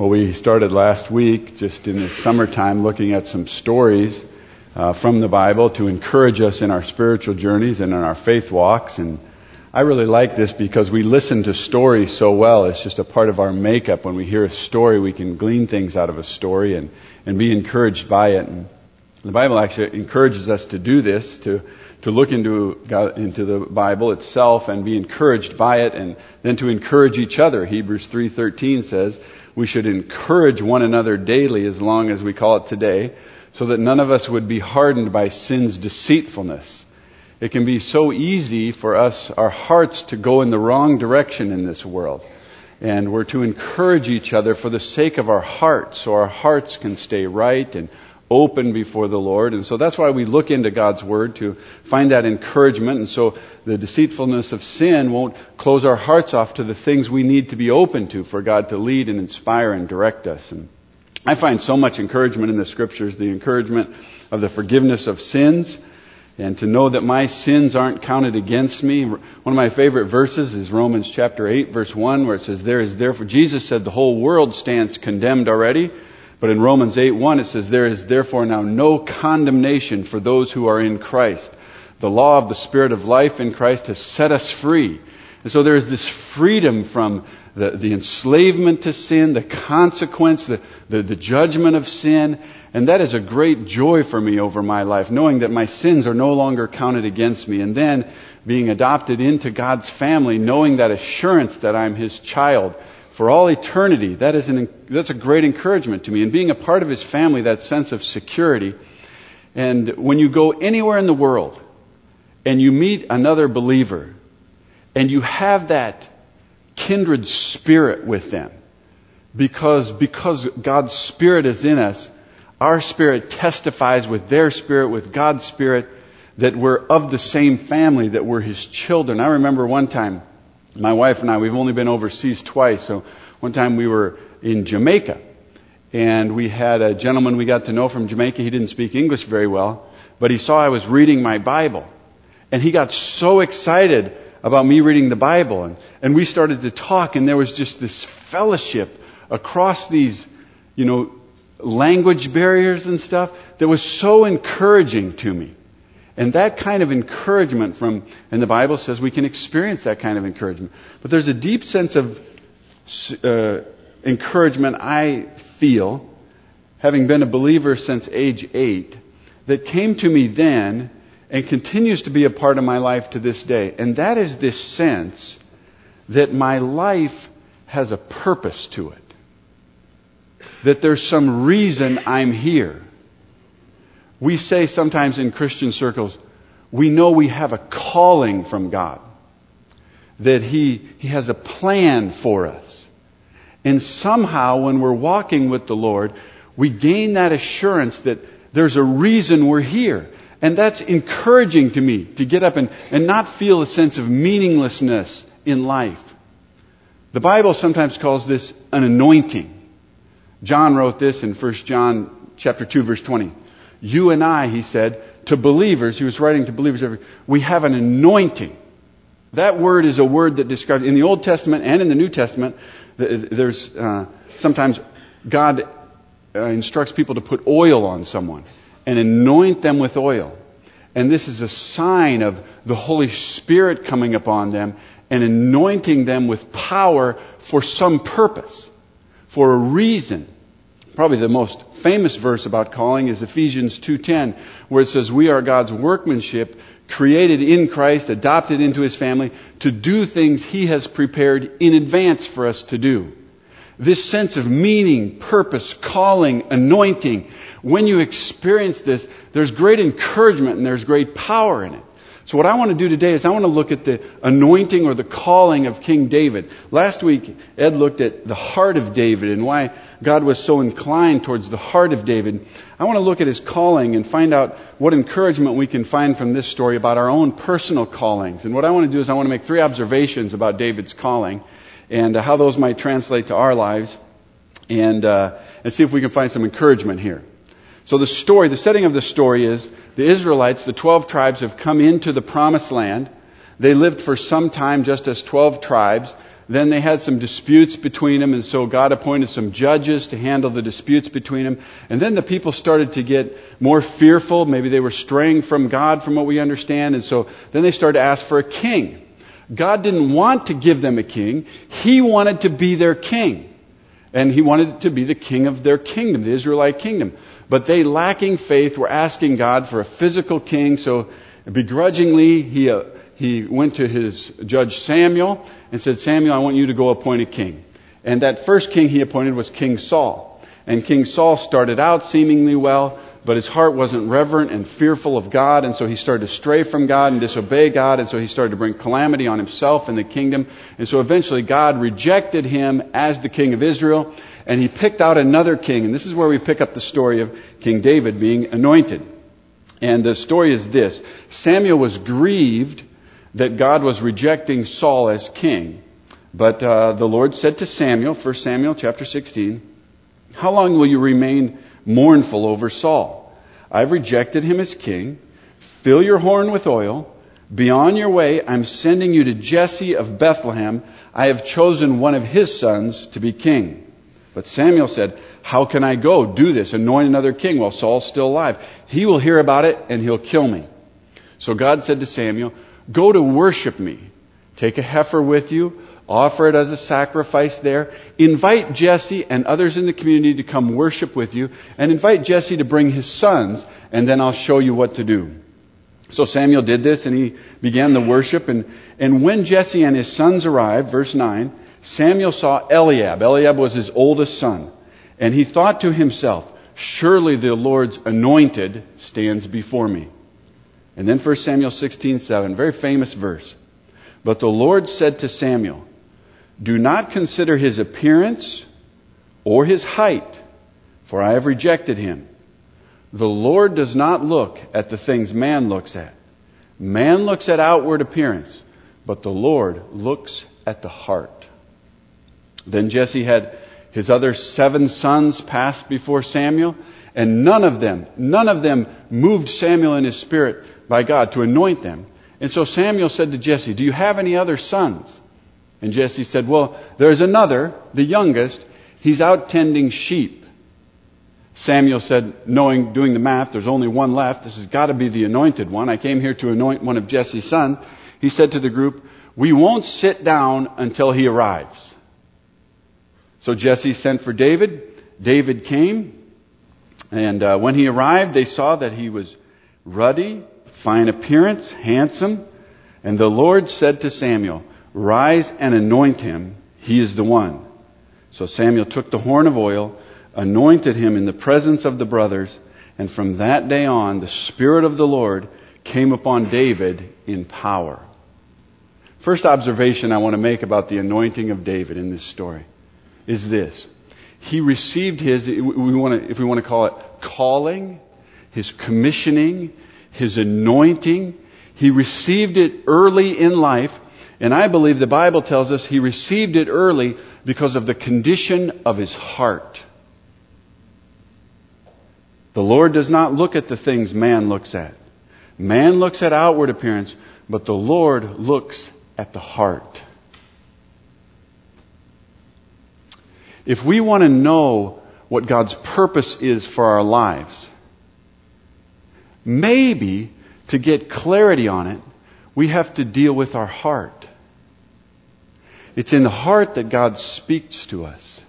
Well, we started last week, just in the summertime, looking at some stories uh, from the Bible to encourage us in our spiritual journeys and in our faith walks. And I really like this because we listen to stories so well. It's just a part of our makeup. When we hear a story, we can glean things out of a story and, and be encouraged by it. And the Bible actually encourages us to do this, to to look into God, into the Bible itself and be encouraged by it, and then to encourage each other. Hebrews three thirteen says we should encourage one another daily, as long as we call it today, so that none of us would be hardened by sin's deceitfulness. It can be so easy for us, our hearts, to go in the wrong direction in this world. And we're to encourage each other for the sake of our hearts, so our hearts can stay right and open before the Lord. And so that's why we look into God's Word to find that encouragement. And so the deceitfulness of sin won't close our hearts off to the things we need to be open to for God to lead and inspire and direct us. And I find so much encouragement in the scriptures, the encouragement of the forgiveness of sins and to know that my sins aren't counted against me. One of my favorite verses is Romans chapter 8 verse 1 where it says, there is therefore, Jesus said the whole world stands condemned already. But in Romans 8 1 it says, there is therefore now no condemnation for those who are in Christ. The law of the Spirit of life in Christ has set us free. And so there is this freedom from the, the enslavement to sin, the consequence, the, the, the judgment of sin. And that is a great joy for me over my life, knowing that my sins are no longer counted against me. And then being adopted into God's family, knowing that assurance that I'm His child for all eternity, that is an, that's a great encouragement to me. And being a part of His family, that sense of security. And when you go anywhere in the world, and you meet another believer and you have that kindred spirit with them because, because God's spirit is in us, our spirit testifies with their spirit, with God's spirit, that we're of the same family, that we're His children. I remember one time, my wife and I, we've only been overseas twice, so one time we were in Jamaica, and we had a gentleman we got to know from Jamaica. He didn't speak English very well, but he saw I was reading my Bible. And he got so excited about me reading the Bible. And, and we started to talk, and there was just this fellowship across these, you know, language barriers and stuff that was so encouraging to me. And that kind of encouragement from, and the Bible says we can experience that kind of encouragement. But there's a deep sense of uh, encouragement I feel, having been a believer since age eight, that came to me then and continues to be a part of my life to this day. And that is this sense that my life has a purpose to it. That there's some reason I'm here. We say sometimes in Christian circles, we know we have a calling from God. That He, He has a plan for us. And somehow when we're walking with the Lord, we gain that assurance that there's a reason we're here. And that's encouraging to me to get up and, and not feel a sense of meaninglessness in life. The Bible sometimes calls this an anointing. John wrote this in 1 John chapter 2 verse 20. You and I, he said, to believers, he was writing to believers, we have an anointing. That word is a word that describes, in the Old Testament and in the New Testament, there's uh, sometimes God uh, instructs people to put oil on someone and anoint them with oil. And this is a sign of the Holy Spirit coming upon them and anointing them with power for some purpose, for a reason. Probably the most famous verse about calling is Ephesians 2:10, where it says, "We are God's workmanship, created in Christ, adopted into his family to do things he has prepared in advance for us to do." This sense of meaning, purpose, calling, anointing when you experience this, there's great encouragement and there's great power in it. So what I want to do today is I want to look at the anointing or the calling of King David. Last week, Ed looked at the heart of David and why God was so inclined towards the heart of David. I want to look at his calling and find out what encouragement we can find from this story about our own personal callings. And what I want to do is I want to make three observations about David's calling and uh, how those might translate to our lives and, uh, and see if we can find some encouragement here. So the story, the setting of the story is the Israelites, the 12 tribes have come into the promised land. They lived for some time just as 12 tribes. then they had some disputes between them, and so God appointed some judges to handle the disputes between them. And then the people started to get more fearful. Maybe they were straying from God, from what we understand, and so then they started to ask for a king. God didn't want to give them a king. He wanted to be their king. And he wanted to be the king of their kingdom, the Israelite kingdom. But they, lacking faith, were asking God for a physical king, so begrudgingly he, uh, he went to his judge Samuel and said, Samuel, I want you to go appoint a king. And that first king he appointed was King Saul. And King Saul started out seemingly well, but his heart wasn't reverent and fearful of God, and so he started to stray from God and disobey God, and so he started to bring calamity on himself and the kingdom. And so eventually God rejected him as the king of Israel, and he picked out another king. And this is where we pick up the story of King David being anointed. And the story is this Samuel was grieved that God was rejecting Saul as king. But uh, the Lord said to Samuel, 1 Samuel chapter 16, How long will you remain mournful over Saul? I've rejected him as king. Fill your horn with oil. Be on your way. I'm sending you to Jesse of Bethlehem. I have chosen one of his sons to be king. But Samuel said, How can I go do this, anoint another king while Saul's still alive? He will hear about it and he'll kill me. So God said to Samuel, Go to worship me. Take a heifer with you. Offer it as a sacrifice there. Invite Jesse and others in the community to come worship with you. And invite Jesse to bring his sons, and then I'll show you what to do. So Samuel did this, and he began the worship. And, and when Jesse and his sons arrived, verse 9, Samuel saw Eliab. Eliab was his oldest son. And he thought to himself, Surely the Lord's anointed stands before me. And then 1 Samuel 16, 7, very famous verse. But the Lord said to Samuel, Do not consider his appearance or his height, for I have rejected him. The Lord does not look at the things man looks at. Man looks at outward appearance, but the Lord looks at the heart. Then Jesse had his other seven sons pass before Samuel, and none of them, none of them moved Samuel in his spirit by God to anoint them. And so Samuel said to Jesse, Do you have any other sons? And Jesse said, Well, there's another, the youngest. He's out tending sheep. Samuel said, knowing, doing the math, there's only one left. This has got to be the anointed one. I came here to anoint one of Jesse's sons. He said to the group, We won't sit down until he arrives. So Jesse sent for David. David came. And uh, when he arrived, they saw that he was ruddy fine appearance, handsome. And the Lord said to Samuel, Rise and anoint him. He is the one. So Samuel took the horn of oil, anointed him in the presence of the brothers, and from that day on, the Spirit of the Lord came upon David in power. First observation I want to make about the anointing of David in this story is this. He received his, if we want to call it calling, his commissioning, his anointing. He received it early in life. And I believe the Bible tells us he received it early because of the condition of his heart. The Lord does not look at the things man looks at. Man looks at outward appearance, but the Lord looks at the heart. If we want to know what God's purpose is for our lives, Maybe to get clarity on it, we have to deal with our heart. It's in the heart that God speaks to us.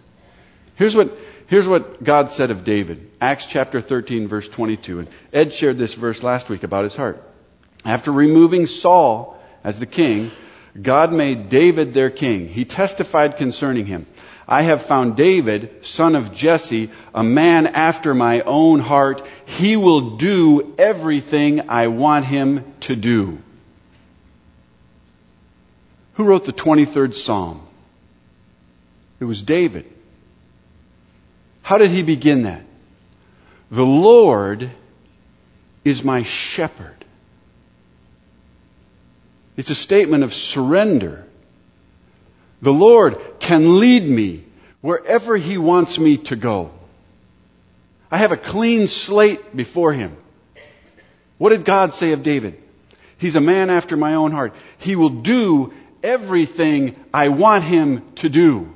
Here's what, here's what God said of David. Acts chapter 13 verse 22. And Ed shared this verse last week about his heart. After removing Saul as the king, God made David their king. He testified concerning him. I have found David, son of Jesse, a man after my own heart. He will do everything I want him to do. Who wrote the 23rd Psalm? It was David. How did he begin that? The Lord is my shepherd. It's a statement of surrender. The Lord can lead me wherever He wants me to go. I have a clean slate before Him. What did God say of David? He's a man after my own heart. He will do everything I want him to do.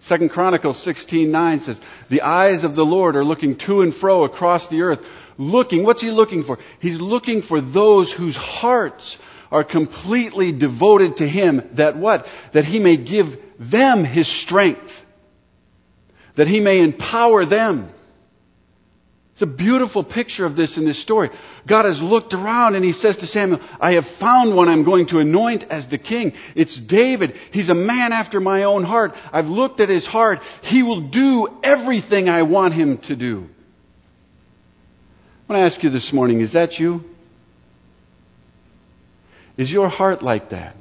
Second Chronicles 16:9 says, "The eyes of the Lord are looking to and fro across the earth, looking, what's he looking for? He's looking for those whose hearts are completely devoted to him that what? That he may give them his strength. That he may empower them. It's a beautiful picture of this in this story. God has looked around and he says to Samuel, I have found one I'm going to anoint as the king. It's David. He's a man after my own heart. I've looked at his heart. He will do everything I want him to do. I want to ask you this morning, is that you? Is your heart like that?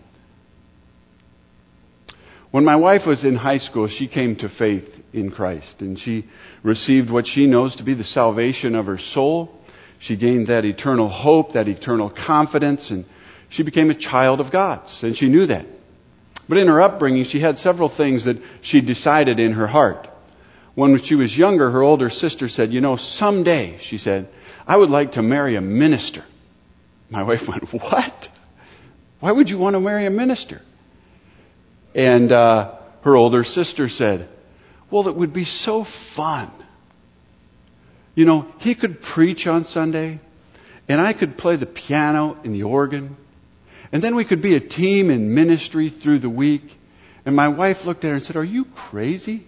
When my wife was in high school, she came to faith in Christ and she received what she knows to be the salvation of her soul. She gained that eternal hope, that eternal confidence, and she became a child of God's, and she knew that. But in her upbringing, she had several things that she decided in her heart. When she was younger, her older sister said, You know, someday, she said, I would like to marry a minister. My wife went, What? Why would you want to marry a minister? And uh, her older sister said, Well, it would be so fun. You know, he could preach on Sunday, and I could play the piano and the organ, and then we could be a team in ministry through the week. And my wife looked at her and said, Are you crazy?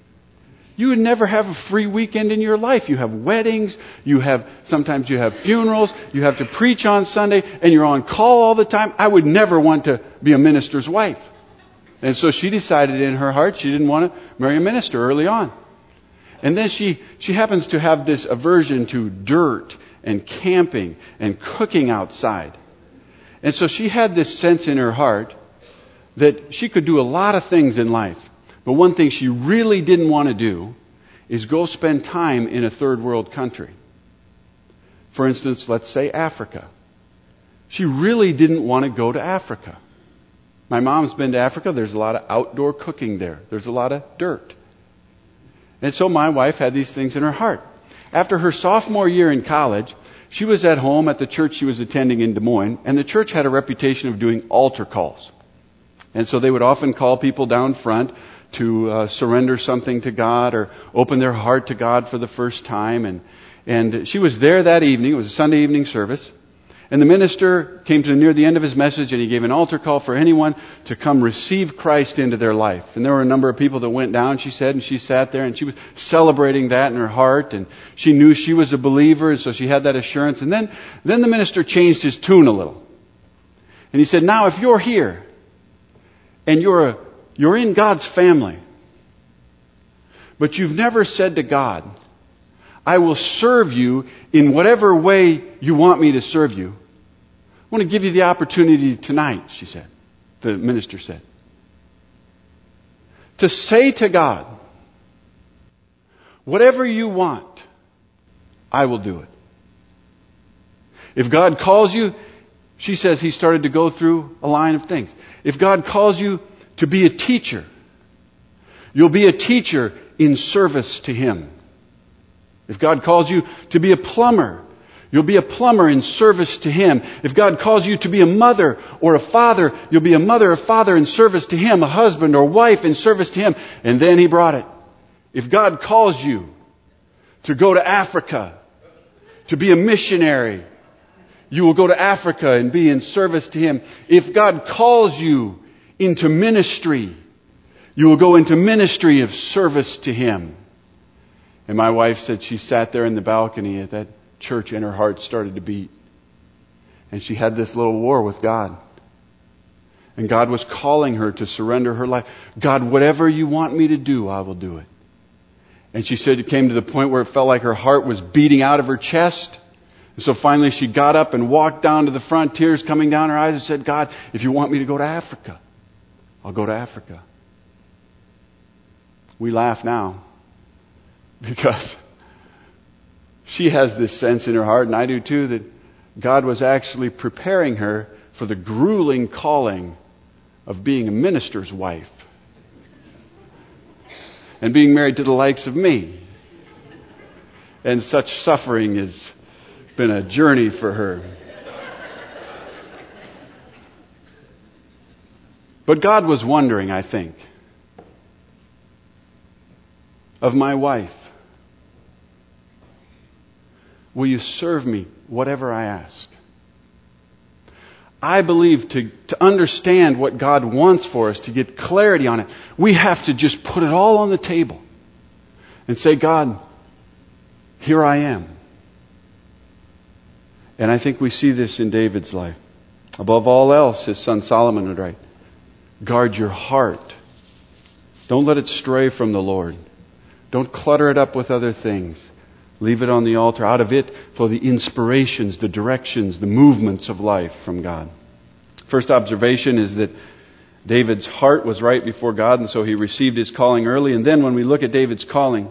You would never have a free weekend in your life. You have weddings, you have, sometimes you have funerals, you have to preach on Sunday, and you're on call all the time. I would never want to be a minister's wife. And so she decided in her heart she didn't want to marry a minister early on. And then she, she happens to have this aversion to dirt and camping and cooking outside. And so she had this sense in her heart that she could do a lot of things in life. But one thing she really didn't want to do is go spend time in a third world country. For instance, let's say Africa. She really didn't want to go to Africa. My mom's been to Africa. There's a lot of outdoor cooking there. There's a lot of dirt. And so my wife had these things in her heart. After her sophomore year in college, she was at home at the church she was attending in Des Moines, and the church had a reputation of doing altar calls. And so they would often call people down front to uh, surrender something to God or open their heart to God for the first time. And, and she was there that evening. It was a Sunday evening service. And the minister came to near the end of his message and he gave an altar call for anyone to come receive Christ into their life. And there were a number of people that went down, she said, and she sat there and she was celebrating that in her heart and she knew she was a believer and so she had that assurance. And then, then the minister changed his tune a little. And he said, now if you're here and you're a, you're in God's family, but you've never said to God, I will serve you in whatever way you want me to serve you. I want to give you the opportunity tonight, she said, the minister said, to say to God, whatever you want, I will do it. If God calls you, she says he started to go through a line of things. If God calls you to be a teacher, you'll be a teacher in service to Him. If God calls you to be a plumber, you'll be a plumber in service to Him. If God calls you to be a mother or a father, you'll be a mother or father in service to Him, a husband or wife in service to Him. And then He brought it. If God calls you to go to Africa, to be a missionary, you will go to Africa and be in service to Him. If God calls you into ministry, you will go into ministry of service to Him. And my wife said she sat there in the balcony at that church and her heart started to beat. And she had this little war with God. And God was calling her to surrender her life. God, whatever you want me to do, I will do it. And she said it came to the point where it felt like her heart was beating out of her chest. And so finally she got up and walked down to the front, tears coming down her eyes, and said, God, if you want me to go to Africa, I'll go to Africa. We laugh now because she has this sense in her heart, and I do too, that God was actually preparing her for the grueling calling of being a minister's wife and being married to the likes of me. And such suffering has been a journey for her. But God was wondering, I think, of my wife. Will you serve me whatever I ask? I believe to, to understand what God wants for us, to get clarity on it, we have to just put it all on the table and say, God, here I am. And I think we see this in David's life. Above all else, his son Solomon would write, guard your heart. Don't let it stray from the Lord. Don't clutter it up with other things. Leave it on the altar. Out of it flow the inspirations, the directions, the movements of life from God. First observation is that David's heart was right before God, and so he received his calling early. And then when we look at David's calling,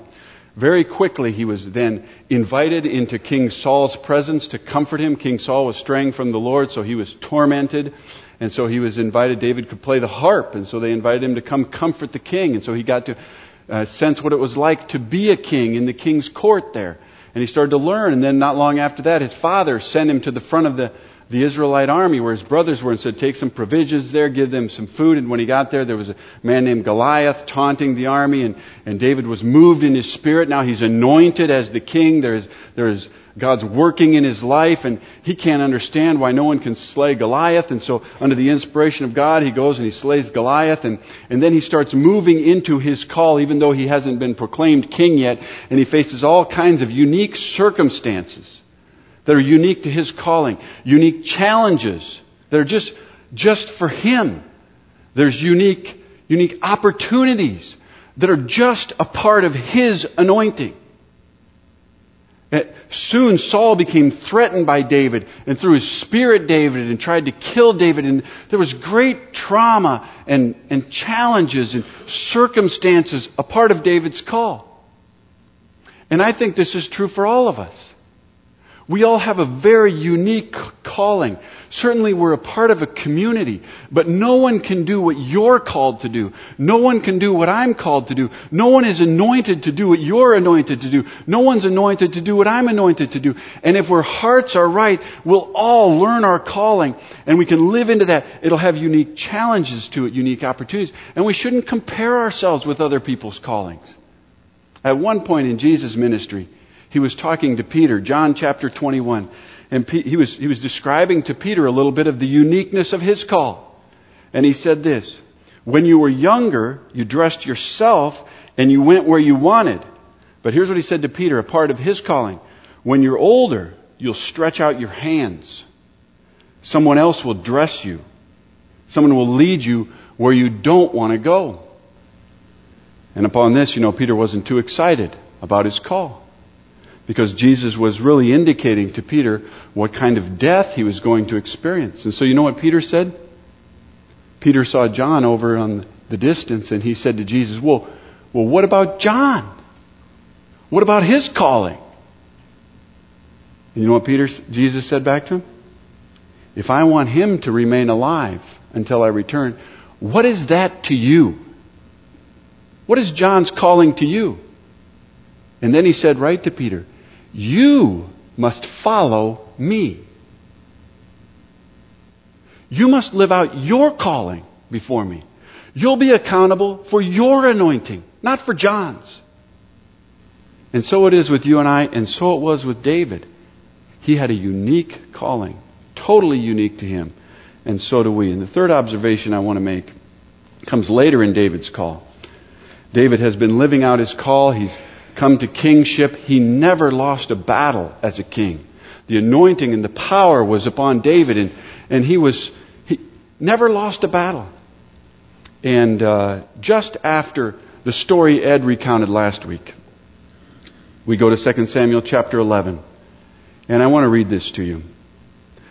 very quickly he was then invited into King Saul's presence to comfort him. King Saul was straying from the Lord, so he was tormented. And so he was invited. David could play the harp, and so they invited him to come comfort the king. And so he got to uh, sense what it was like to be a king in the king's court there. And he started to learn. And then not long after that, his father sent him to the front of the, the Israelite army where his brothers were and said, take some provisions there, give them some food. And when he got there, there was a man named Goliath taunting the army and, and David was moved in his spirit. Now he's anointed as the king. There's, there's God's working in his life and he can't understand why no one can slay Goliath. And so under the inspiration of God, he goes and he slays Goliath and, and then he starts moving into his call even though he hasn't been proclaimed king yet and he faces all kinds of unique circumstances that are unique to his calling, unique challenges that are just, just for him. There's unique, unique opportunities that are just a part of his anointing. Soon Saul became threatened by David and threw his spear at David and tried to kill David. And there was great trauma and, and challenges and circumstances a part of David's call. And I think this is true for all of us. We all have a very unique calling. Certainly we're a part of a community, but no one can do what you're called to do. No one can do what I'm called to do. No one is anointed to do what you're anointed to do. No one's anointed to do what I'm anointed to do. And if our hearts are right, we'll all learn our calling and we can live into that. It'll have unique challenges to it, unique opportunities. And we shouldn't compare ourselves with other people's callings. At one point in Jesus' ministry, he was talking to Peter, John chapter 21, and he was, he was describing to Peter a little bit of the uniqueness of his call. And he said this, when you were younger, you dressed yourself and you went where you wanted. But here's what he said to Peter, a part of his calling. When you're older, you'll stretch out your hands. Someone else will dress you. Someone will lead you where you don't want to go. And upon this, you know, Peter wasn't too excited about his call because Jesus was really indicating to Peter what kind of death he was going to experience. And so you know what Peter said? Peter saw John over on the distance and he said to Jesus, well, well, what about John? What about his calling? And you know what Peter, Jesus said back to him? If I want him to remain alive until I return, what is that to you? What is John's calling to you? And then he said right to Peter, you must follow me. You must live out your calling before me. You'll be accountable for your anointing, not for John's. And so it is with you and I, and so it was with David. He had a unique calling, totally unique to him, and so do we. And the third observation I want to make comes later in David's call. David has been living out his call. He's come to kingship, he never lost a battle as a king. The anointing and the power was upon David, and, and he was he never lost a battle. And uh, just after the story Ed recounted last week, we go to 2 Samuel chapter 11, and I want to read this to you.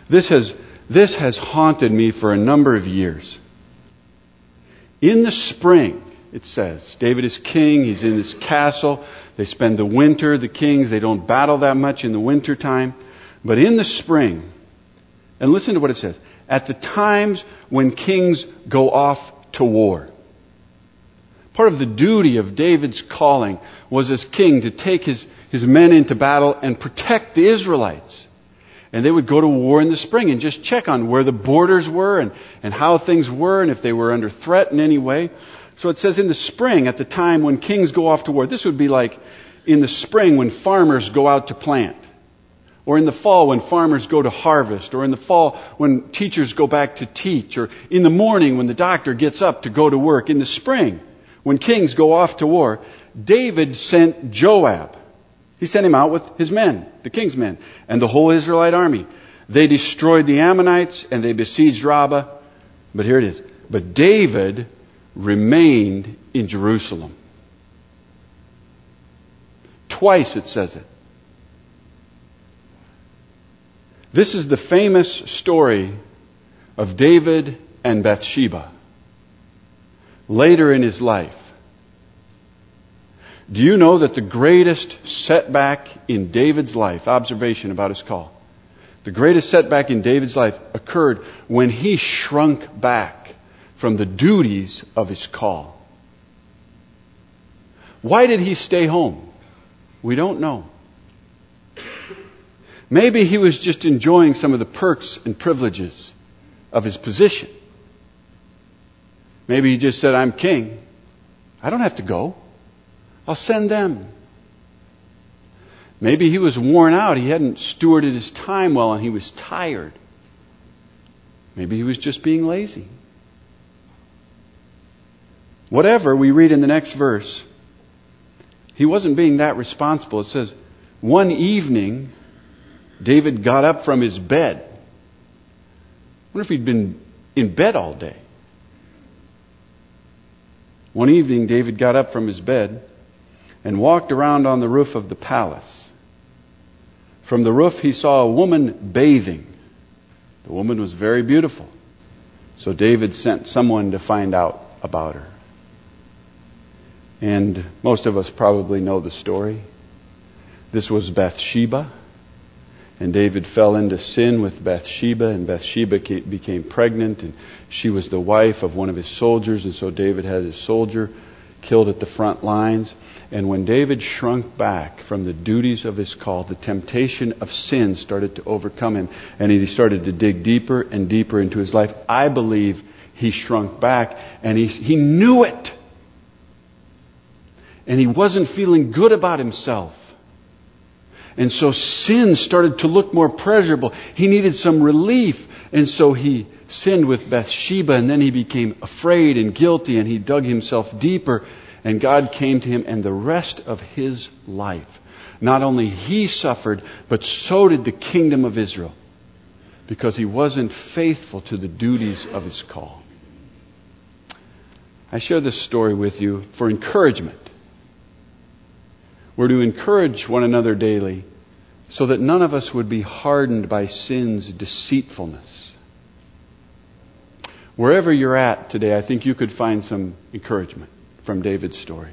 This has this has haunted me for a number of years. In the spring, it says, David is king, he's in his castle, they spend the winter, the kings, they don't battle that much in the winter time. But in the spring, and listen to what it says, at the times when kings go off to war. Part of the duty of David's calling was as king to take his, his men into battle and protect the Israelites. And they would go to war in the spring and just check on where the borders were and, and how things were and if they were under threat in any way. So it says in the spring, at the time when kings go off to war, this would be like in the spring when farmers go out to plant. Or in the fall when farmers go to harvest, or in the fall when teachers go back to teach, or in the morning when the doctor gets up to go to work, in the spring when kings go off to war, David sent Joab. He sent him out with his men, the king's men, and the whole Israelite army. They destroyed the Ammonites and they besieged Rabbah. But here it is. But David remained in Jerusalem. Twice it says it. This is the famous story of David and Bathsheba later in his life. Do you know that the greatest setback in David's life, observation about his call, the greatest setback in David's life occurred when he shrunk back from the duties of his call. Why did he stay home? We don't know. Maybe he was just enjoying some of the perks and privileges of his position. Maybe he just said, I'm king. I don't have to go. I'll send them. Maybe he was worn out. He hadn't stewarded his time well and he was tired. Maybe he was just being lazy. Whatever we read in the next verse, he wasn't being that responsible. It says, one evening, David got up from his bed. I wonder if he'd been in bed all day. One evening, David got up from his bed and walked around on the roof of the palace. From the roof, he saw a woman bathing. The woman was very beautiful. So David sent someone to find out about her. And most of us probably know the story. This was Bathsheba. And David fell into sin with Bathsheba, and Bathsheba became pregnant, and she was the wife of one of his soldiers, and so David had his soldier killed at the front lines. And when David shrunk back from the duties of his call, the temptation of sin started to overcome him, and he started to dig deeper and deeper into his life. I believe he shrunk back, and he, he knew it. And he wasn't feeling good about himself. And so sin started to look more pleasurable. He needed some relief. And so he sinned with Bathsheba and then he became afraid and guilty and he dug himself deeper and God came to him and the rest of his life. Not only he suffered, but so did the kingdom of Israel because he wasn't faithful to the duties of his call. I share this story with you for encouragement. We're to encourage one another daily so that none of us would be hardened by sin's deceitfulness. Wherever you're at today, I think you could find some encouragement from David's story.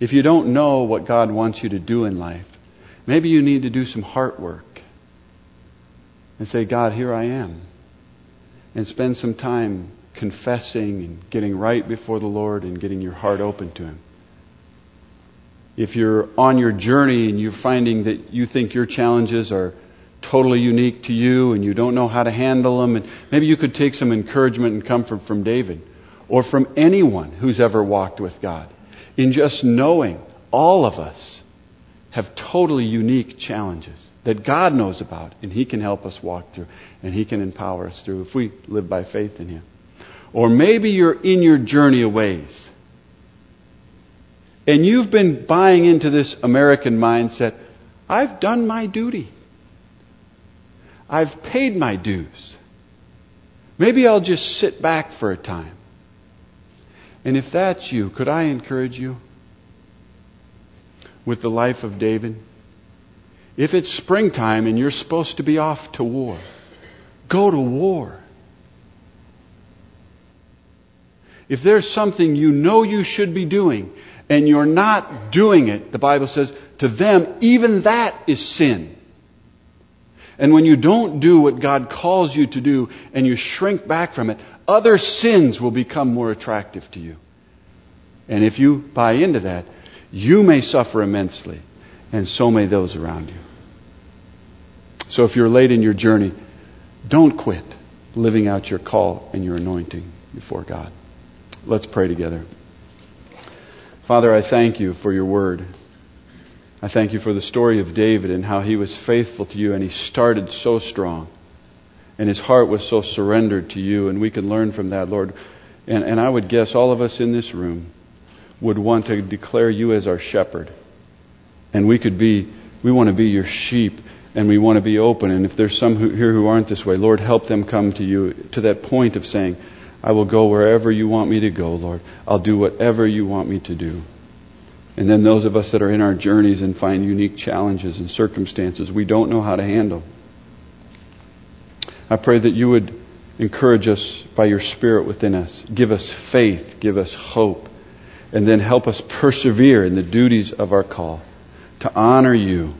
If you don't know what God wants you to do in life, maybe you need to do some heart work and say, God, here I am. And spend some time confessing and getting right before the Lord and getting your heart open to Him if you're on your journey and you're finding that you think your challenges are totally unique to you and you don't know how to handle them, and maybe you could take some encouragement and comfort from David or from anyone who's ever walked with God in just knowing all of us have totally unique challenges that God knows about and He can help us walk through and He can empower us through if we live by faith in Him. Or maybe you're in your journey a ways and you've been buying into this American mindset I've done my duty, I've paid my dues. Maybe I'll just sit back for a time. And if that's you, could I encourage you with the life of David? If it's springtime and you're supposed to be off to war, go to war. If there's something you know you should be doing and you're not doing it, the Bible says, to them, even that is sin. And when you don't do what God calls you to do and you shrink back from it, other sins will become more attractive to you. And if you buy into that, you may suffer immensely, and so may those around you. So if you're late in your journey, don't quit living out your call and your anointing before God. Let's pray together. Father, I thank you for your word. I thank you for the story of David and how he was faithful to you and he started so strong. And his heart was so surrendered to you, and we can learn from that, Lord. And, and I would guess all of us in this room would want to declare you as our shepherd. And we could be, we want to be your sheep and we want to be open. And if there's some who, here who aren't this way, Lord, help them come to you to that point of saying, I will go wherever you want me to go, Lord. I'll do whatever you want me to do. And then those of us that are in our journeys and find unique challenges and circumstances we don't know how to handle. I pray that you would encourage us by your Spirit within us. Give us faith. Give us hope. And then help us persevere in the duties of our call to honor you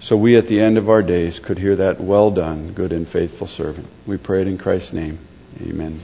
so we at the end of our days could hear that well done, good and faithful servant. We pray it in Christ's name. Amen.